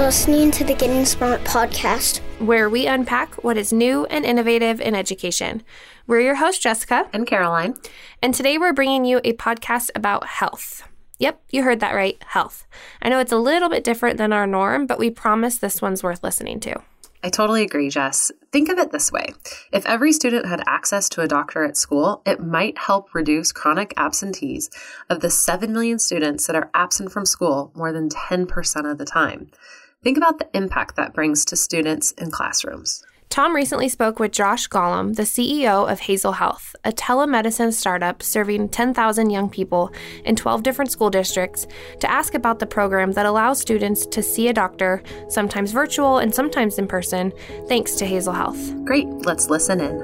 You're listening to the Getting Smart podcast, where we unpack what is new and innovative in education. We're your hosts, Jessica and Caroline. And today we're bringing you a podcast about health. Yep, you heard that right health. I know it's a little bit different than our norm, but we promise this one's worth listening to. I totally agree, Jess. Think of it this way if every student had access to a doctor at school, it might help reduce chronic absentees of the 7 million students that are absent from school more than 10% of the time. Think about the impact that brings to students in classrooms. Tom recently spoke with Josh Golomb, the CEO of Hazel Health, a telemedicine startup serving 10,000 young people in 12 different school districts, to ask about the program that allows students to see a doctor, sometimes virtual and sometimes in person, thanks to Hazel Health. Great, let's listen in.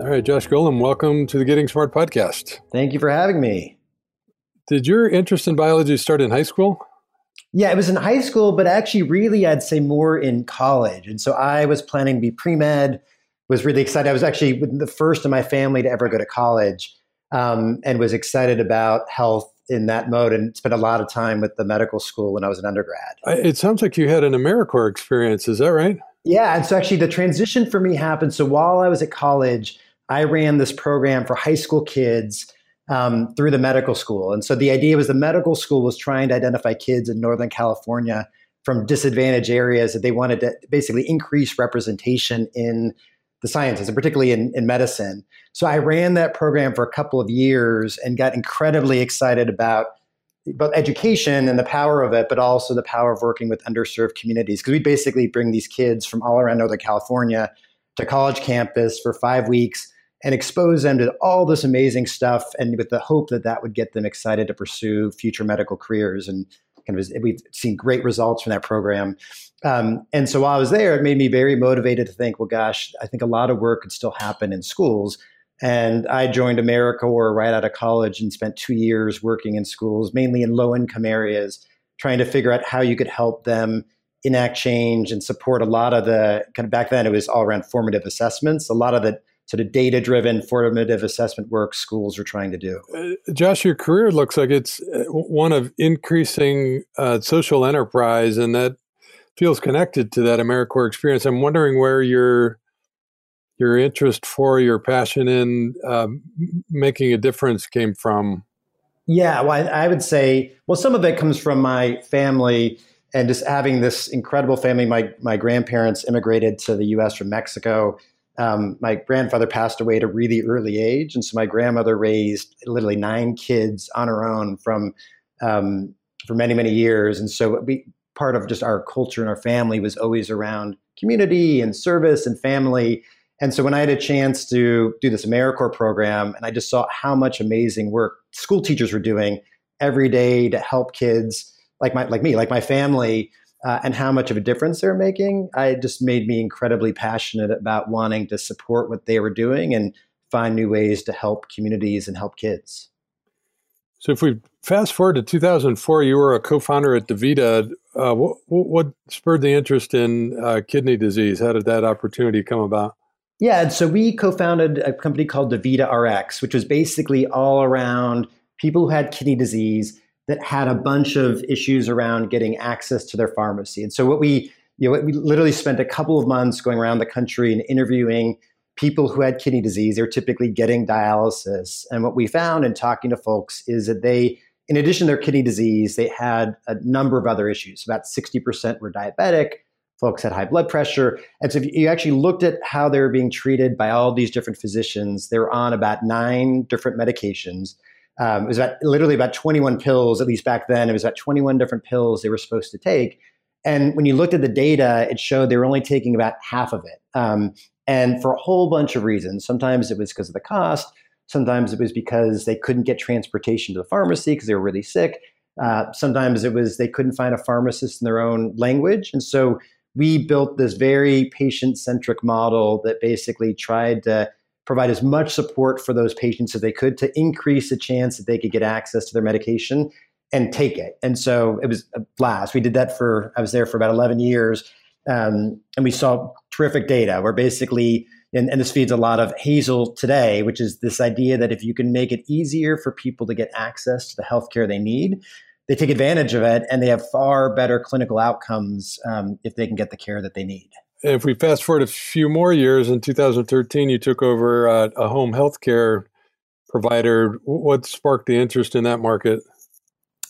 All right, Josh Golomb, welcome to the Getting Smart podcast. Thank you for having me. Did your interest in biology start in high school? Yeah, it was in high school, but actually, really, I'd say more in college. And so I was planning to be pre med, was really excited. I was actually the first in my family to ever go to college um, and was excited about health in that mode and spent a lot of time with the medical school when I was an undergrad. It sounds like you had an AmeriCorps experience. Is that right? Yeah. And so actually, the transition for me happened. So while I was at college, I ran this program for high school kids um, through the medical school. And so the idea was the medical school was trying to identify kids in Northern California from disadvantaged areas that they wanted to basically increase representation in the sciences, and particularly in, in medicine. So I ran that program for a couple of years and got incredibly excited about both education and the power of it, but also the power of working with underserved communities. Because we basically bring these kids from all around Northern California to college campus for five weeks and expose them to all this amazing stuff and with the hope that that would get them excited to pursue future medical careers and kind of we've seen great results from that program. Um, and so while i was there it made me very motivated to think well gosh i think a lot of work could still happen in schools. And i joined americorps right out of college and spent two years working in schools mainly in low income areas trying to figure out how you could help them enact change and support a lot of the kind of back then it was all around formative assessments. A lot of the sort of data driven formative assessment work schools are trying to do. Uh, Josh, your career looks like it's uh, one of increasing uh, social enterprise, and that feels connected to that AmeriCorps experience. I'm wondering where your your interest for your passion in uh, making a difference came from. Yeah, well, I, I would say, well, some of it comes from my family and just having this incredible family. My my grandparents immigrated to the U.S. from Mexico um, my grandfather passed away at a really early age, and so my grandmother raised literally nine kids on her own from um, for many many years. And so we part of just our culture and our family was always around community and service and family. And so when I had a chance to do this AmeriCorps program, and I just saw how much amazing work school teachers were doing every day to help kids like my like me, like my family uh, and how much of a difference they're making, I just made me incredibly passionate about wanting to support what they were doing and find new ways to help communities and help kids. So, if we fast forward to 2004, you were a co-founder at DaVita. Uh, what, what, spurred the interest in uh, kidney disease? How did that opportunity come about? Yeah, and so we co-founded a company called DaVita RX, which was basically all around people who had kidney disease that had a bunch of issues around getting access to their pharmacy. And so what we you know we literally spent a couple of months going around the country and interviewing people who had kidney disease. They're typically getting dialysis, and what we found in talking to folks is that they in addition to their kidney disease, they had a number of other issues. About 60% were diabetic. Folks had high blood pressure. And so if you actually looked at how they were being treated by all these different physicians, they were on about nine different medications. Um, it was about literally about 21 pills, at least back then. It was about 21 different pills they were supposed to take. And when you looked at the data, it showed they were only taking about half of it. Um, and for a whole bunch of reasons. Sometimes it was because of the cost. Sometimes it was because they couldn't get transportation to the pharmacy because they were really sick. Uh, sometimes it was they couldn't find a pharmacist in their own language. And so we built this very patient centric model that basically tried to provide as much support for those patients as they could to increase the chance that they could get access to their medication and take it. And so it was a blast. We did that for, I was there for about 11 years. Um, and we saw terrific data where basically, and, and this feeds a lot of Hazel today, which is this idea that if you can make it easier for people to get access to the healthcare they need, they take advantage of it and they have far better clinical outcomes um, if they can get the care that they need. If we fast forward a few more years, in 2013, you took over uh, a home health care provider. What sparked the interest in that market?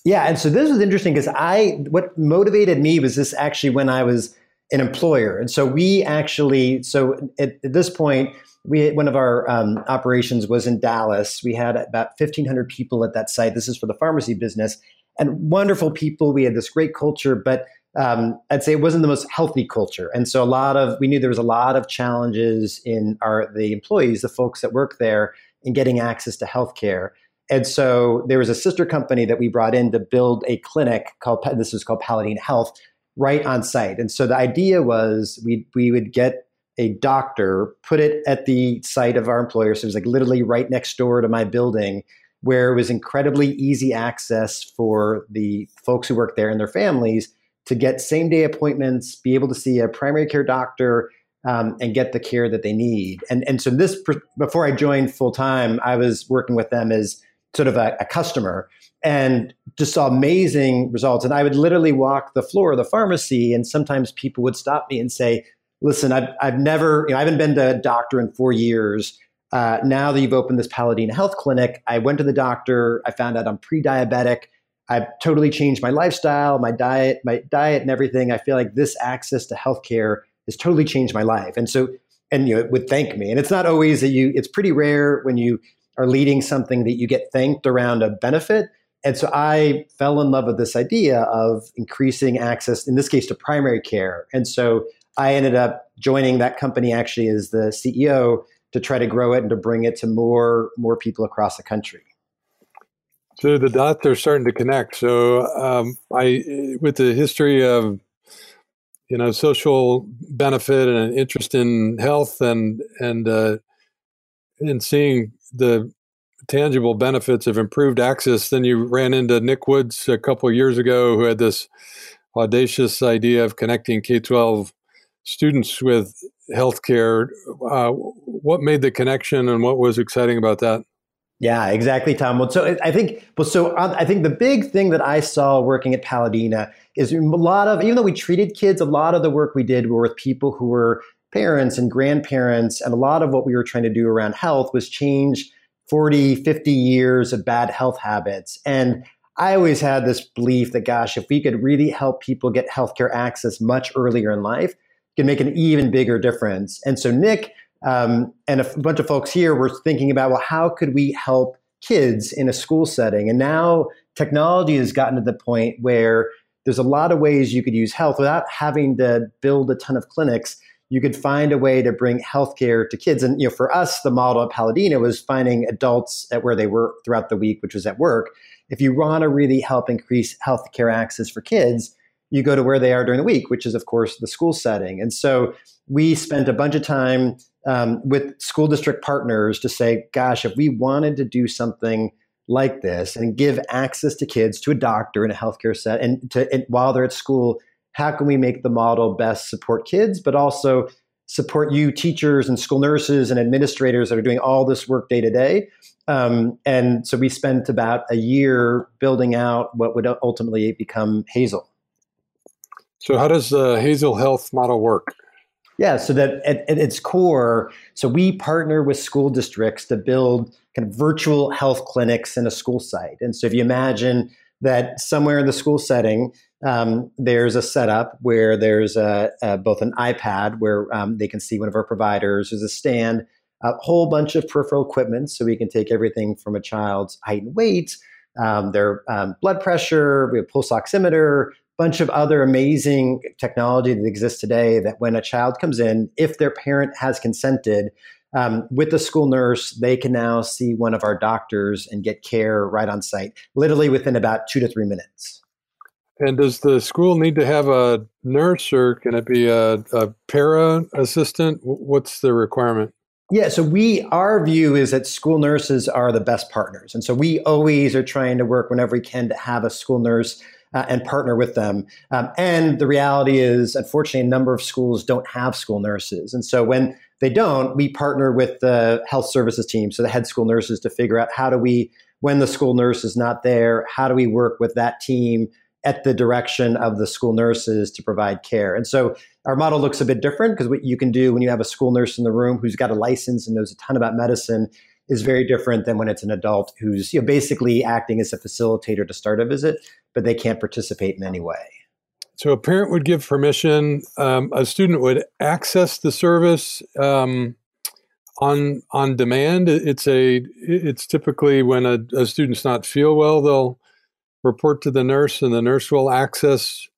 Yeah, and so this was interesting because I what motivated me was this actually when I was an employer, and so we actually so at, at this point we one of our um, operations was in Dallas. We had about fifteen hundred people at that site. This is for the pharmacy business, and wonderful people. We had this great culture, but um, I'd say it wasn't the most healthy culture. And so a lot of we knew there was a lot of challenges in our the employees, the folks that work there, in getting access to healthcare. And so there was a sister company that we brought in to build a clinic called this was called Paladina Health right on site. And so the idea was we we would get a doctor, put it at the site of our employer. So it was like literally right next door to my building, where it was incredibly easy access for the folks who work there and their families to get same day appointments, be able to see a primary care doctor, um, and get the care that they need. And and so this before I joined full time, I was working with them as sort of a, a, customer and just saw amazing results. And I would literally walk the floor of the pharmacy, and sometimes people would stop me and say, "Listen, I've I've never, you know, I haven't been to a doctor in four years." Uh, now that you've opened this Paladina Health Clinic, I went to the doctor. I found out I'm pre-diabetic. I've totally changed my lifestyle, my diet, my diet, and everything. I feel like this access to healthcare has totally changed my life. And so, and you know, it would thank me. And it's not always that you. It's pretty rare when you are leading something that you get thanked around a benefit. And so I fell in love with this idea of increasing access, in this case, to primary care. And so I ended up joining that company actually as the CEO to try to grow it and to bring it to more more people across the country. So the dots are starting to connect. So um, I, with the history of you know social benefit and an interest in health and and uh, and seeing the tangible benefits of improved access. Then you ran into Nick Woods a couple of years ago, who had this audacious idea of connecting K twelve students with healthcare. Uh, what made the connection, and what was exciting about that? Yeah, exactly, Tom. Well, so I think, well, so uh, I think the big thing that I saw working at Paladina is a lot of, even though we treated kids, a lot of the work we did were with people who were parents and grandparents. And a lot of what we were trying to do around health was change 40, 50 years of bad health habits. And I always had this belief that, gosh, if we could really help people get healthcare access much earlier in life, it could make an even bigger difference. And so Nick um, and a bunch of folks here were thinking about, well, how could we help kids in a school setting? And now technology has gotten to the point where there's a lot of ways you could use health without having to build a ton of clinics. You could find a way to bring healthcare to kids. And you know, for us, the model at Paladina was finding adults at where they were throughout the week, which was at work. If you want to really help increase healthcare access for kids, you go to where they are during the week, which is, of course, the school setting. And so we spent a bunch of time um, with school district partners to say, gosh, if we wanted to do something like this and give access to kids to a doctor in a healthcare set and, to, and while they're at school, how can we make the model best support kids, but also support you teachers and school nurses and administrators that are doing all this work day to day. Um, and so we spent about a year building out what would ultimately become Hazel. So, how does the Hazel Health model work? Yeah, so that at, at, its core, so we partner with school districts to build kind of virtual health clinics in a school site. And so if you imagine that somewhere in the school setting, um, there's a setup where there's a, a, both an iPad where um, they can see one of our providers, there's a stand, a whole bunch of peripheral equipment, so we can take everything from a child's height and weight, um, their um, blood pressure, we have pulse oximeter, bunch of other amazing technology that exists today that when a child comes in, if their parent has consented, um, with the school nurse, they can now see one of our doctors and get care right on site, literally within about two to three minutes. And does the school need to have a nurse or can it be a, a para assistant? What's the requirement? Yeah, so we our view is that school nurses are the best partners, and so we always are trying to work whenever we can to have a school nurse uh, and partner with them. Um, and the reality is, unfortunately, a number of schools don't have school nurses. And so when they don't, we partner with the health services team, so the head school nurses, to figure out how do we when the school nurse is not there, how do we work with that team at the direction of the school nurses to provide care? And so our model looks a bit different because what you can do when you have a school nurse in the room who's got a license and knows a ton about medicine is very different than when it's an adult who's you know, basically acting as a facilitator to start a visit, but they can't participate in any way. So a parent would give permission. Um, a student would access the service um, on on demand. It's a it's typically when a, a, student's not feel well, they'll report to the nurse, and the nurse will access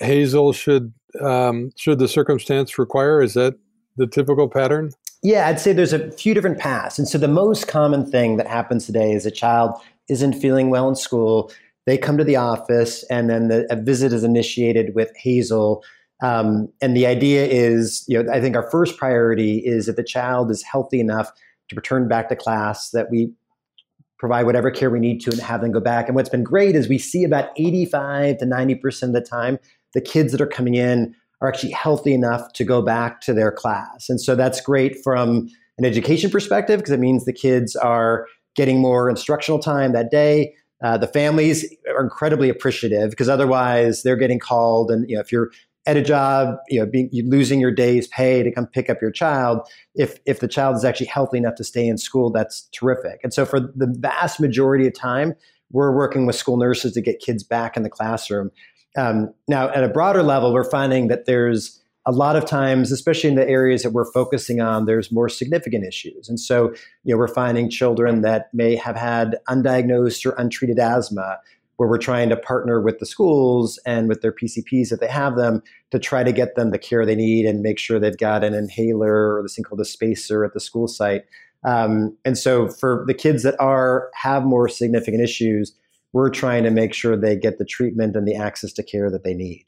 Hazel should um, should the circumstance require. Is that the typical pattern? Yeah, I'd say there's a few different paths. And so the most common thing that happens today is a child isn't feeling well in school. They come to the office, and then the, a visit is initiated with Hazel. Um, and the idea is, you know, I think our first priority is that the child is healthy enough to return back to class, that we provide whatever care we need to and have them go back. And what's been great is we see about 85 to 90% of the time the kids that are coming in are actually healthy enough to go back to their class. And so that's great from an education perspective because it means the kids are getting more instructional time that day. Uh, the families are incredibly appreciative because otherwise they're getting called, and you know if you're at a job, you know, being, losing your day's pay to come pick up your child. If if the child is actually healthy enough to stay in school, that's terrific. And so for the vast majority of time, we're working with school nurses to get kids back in the classroom. Um, now, at a broader level, we're finding that there's a lot of times, especially in the areas that we're focusing on, there's more significant issues. And so, you know, we're finding children that may have had undiagnosed or untreated asthma, where we're trying to partner with the schools and with their PCPs if they have them to try to get them the care they need and make sure they've got an inhaler or this thing called a spacer at the school site. Um, and so, for the kids that are have more significant issues, we're trying to make sure they get the treatment and the access to care that they need.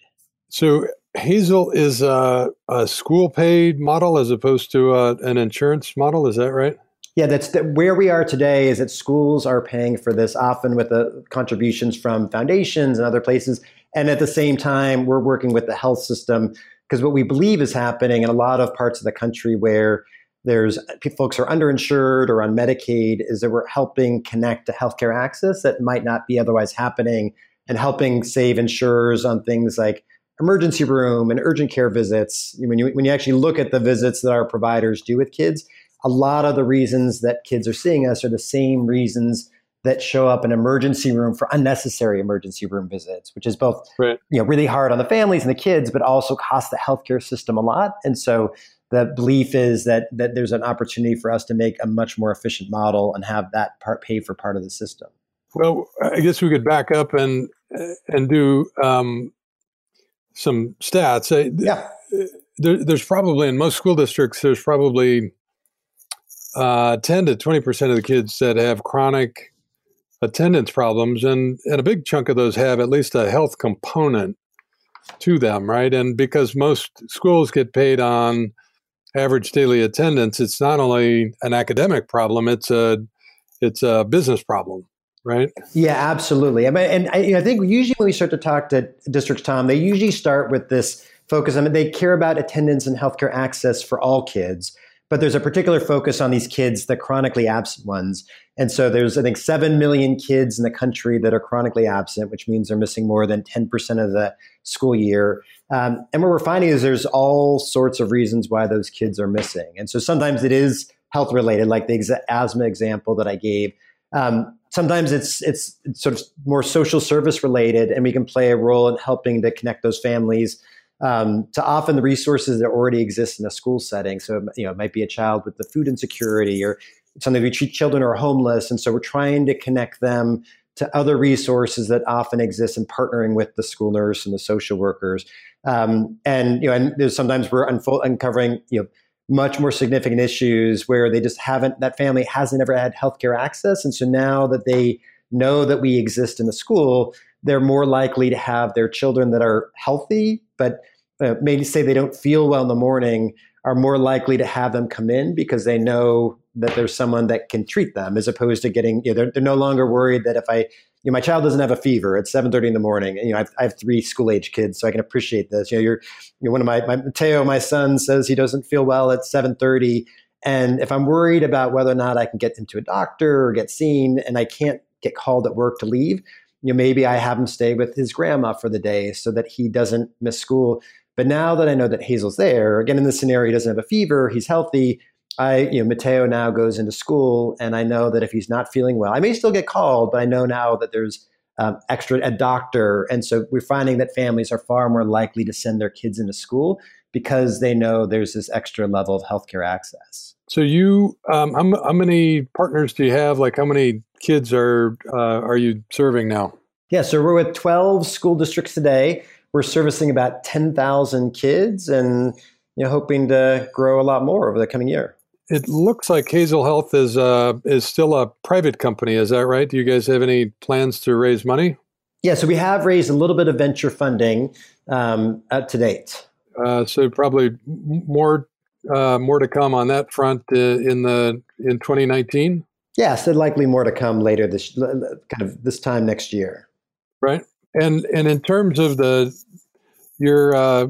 So Hazel is a, a school paid model as opposed to a, an insurance model. Is that right? Yeah, that's the, where we are today. Is that schools are paying for this often with the contributions from foundations and other places, and at the same time, we're working with the health system because what we believe is happening in a lot of parts of the country where there's folks are underinsured or on Medicaid is that we're helping connect to healthcare access that might not be otherwise happening and helping save insurers on things like emergency room and urgent care visits. When you, when you actually look at the visits that our providers do with kids, a lot of the reasons that kids are seeing us are the same reasons that show up in emergency room for unnecessary emergency room visits, which is both right. you know really hard on the families and the kids, but also costs the healthcare system a lot. And so the belief is that that there's an opportunity for us to make a much more efficient model and have that part pay for part of the system. Well, I guess we could back up and and do um, some stats. Yeah, there, there's probably in most school districts there's probably uh, 10 to 20 percent of the kids that have chronic attendance problems, and and a big chunk of those have at least a health component to them, right? And because most schools get paid on average daily attendance, it's not only an academic problem; it's a it's a business problem, right? Yeah, absolutely. I mean, and I, I think usually when we start to talk to districts, Tom, they usually start with this focus. I mean, they care about attendance and healthcare access for all kids, but there's a particular focus on these kids, the chronically absent ones. And so there's, I think, 7 million kids in the country that are chronically absent, which means they're missing more than 10% of the school year. Um, and what we're finding is there's all sorts of reasons why those kids are missing. And so sometimes it is health related, like the ex- asthma example that I gave. Um, sometimes it's, it's sort of more social service related, and we can play a role in helping to connect those families um, to often the resources that already exist in a school setting. So, you know, it might be a child with the food insecurity or something we treat children who are homeless. And so we're trying to connect them to other resources that often exist in partnering with the school nurse and the social workers. Um, and you know, and there's sometimes we're unfold, uncovering you know much more significant issues where they just haven't that family hasn't ever had healthcare access, and so now that they know that we exist in the school, they're more likely to have their children that are healthy, but uh, maybe say they don't feel well in the morning, are more likely to have them come in because they know that there's someone that can treat them as opposed to getting you know they're, they're no longer worried that if i you know, my child doesn't have a fever It's 7.30 in the morning you know I have, I have three school age kids so i can appreciate this you know you're, you're one of my, my mateo my son says he doesn't feel well at 7.30 And if I'm worried about whether or not I can get into a doctor or get seen and I can't get called at work to leave, you know, maybe I have him stay with his grandma for the day so that he doesn't miss school. But now that I know that Hazel's there, again, in this scenario, he doesn't have a fever, he's healthy. I, you know, Mateo now goes into school, and I know that if he's not feeling well, I may still get called, but I know now that there's um, extra a doctor, and so we're finding that families are far more likely to send their kids into school because they know there's this extra level of healthcare access. So you, um, how, how many partners do you have? Like, how many kids are uh, are you serving now? Yeah, so we're with 12 school districts today. We're servicing about 10,000 kids, and you know, hoping to grow a lot more over the coming year. It looks like Hazel Health is uh, is still a private company. Is that right? Do you guys have any plans to raise money? Yeah, so we have raised a little bit of venture funding um, to date. Uh, so probably more uh, more to come on that front uh, in the in 2019. Yes, and likely more to come later this kind of this time next year. Right, and and in terms of the your uh,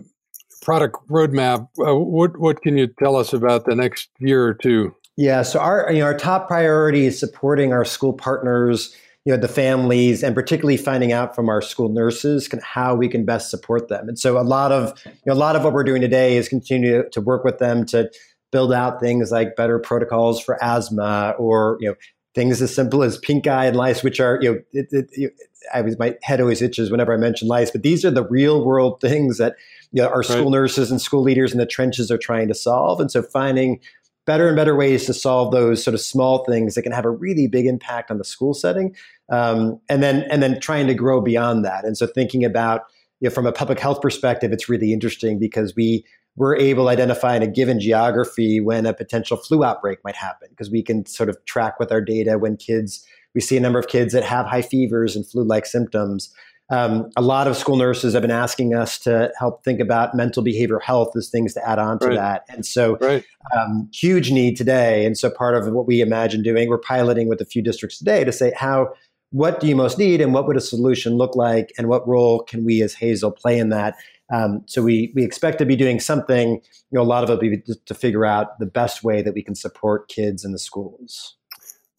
product roadmap, uh, what what can you tell us about the next year or two? Yeah, so our you know, our top priority is supporting our school partners you know the families and particularly finding out from our school nurses can, how we can best support them and so a lot of you know a lot of what we're doing today is continue to work with them to build out things like better protocols for asthma or you know things as simple as pink eye and lice which are you know it, it, it, I was my head always itches whenever I mention lice but these are the real world things that you know, our school nurses and school leaders in the trenches are trying to solve and so finding better and better ways to solve those sort of small things that can have a really big impact on the school setting, um, and then and then trying to grow beyond that. And so thinking about you know, from a public health perspective, it's really interesting because we we're able to identify in a given geography when a potential flu outbreak might happen because we can sort of track with our data when kids we see a number of kids that have high fevers and flu-like symptoms um, a lot of school nurses have been asking us to help think about mental behavioral health as things to add on to right. that. And so, right. um, huge need today. And so, part of what we imagine doing, we're piloting with a few districts today to say, how, what do you most need, and what would a solution look like, and what role can we as Hazel play in that? Um, so we we expect to be doing something. You know, a lot of it will be to figure out the best way that we can support kids in the schools.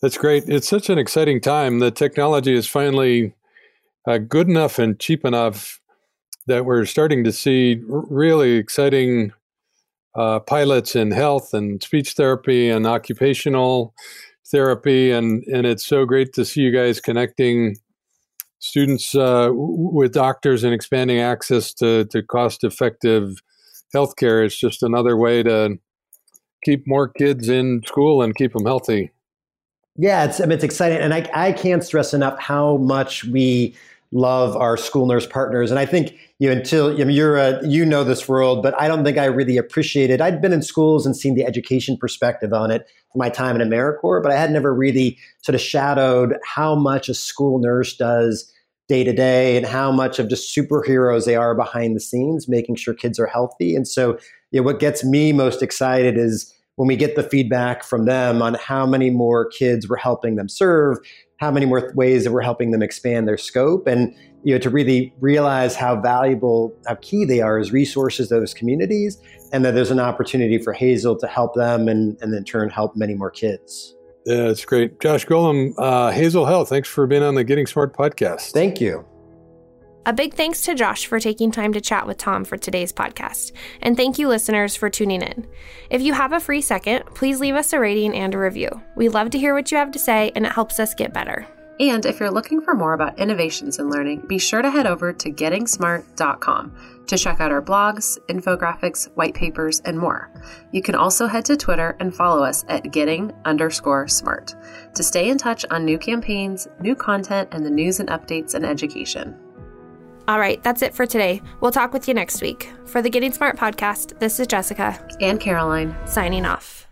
That's great. It's such an exciting time. The technology is finally uh, good enough and cheap enough that we're starting to see really exciting uh, pilots in health and speech therapy and occupational therapy, and and it's so great to see you guys connecting students uh, with doctors and expanding access to to cost effective healthcare. It's just another way to keep more kids in school and keep them healthy. Yeah, it's I mean, it's exciting, and I I can't stress enough how much we love our school nurse partners. And I think you know, until I mean, you're a, you know this world, but I don't think I really appreciated. I'd been in schools and seen the education perspective on it my time in AmeriCorps, but I had never really sort of shadowed how much a school nurse does day to day and how much of just superheroes they are behind the scenes, making sure kids are healthy. And so, you know, what gets me most excited is when we get the feedback from them on how many more kids we're helping them serve, how many more ways that we're helping them expand their scope. And you know to really realize how valuable how key they are as resources to those communities and that there's an opportunity for hazel to help them and, and in turn help many more kids. Yeah it's great. Josh golomb uh, hazel health thanks for being on the getting smart podcast. Thank you a big thanks to Josh for taking time to chat with Tom for today's podcast. And thank you, listeners, for tuning in. If you have a free second, please leave us a rating and a review. We love to hear what you have to say, and it helps us get better. And if you're looking for more about innovations in learning, be sure to head over to gettingsmart.com to check out our blogs, infographics, white papers, and more. You can also head to Twitter and follow us at getting underscore smart to stay in touch on new campaigns, new content, and the news and updates in education. All right, that's it for today. We'll talk with you next week. For the Getting Smart podcast, this is Jessica and Caroline signing off.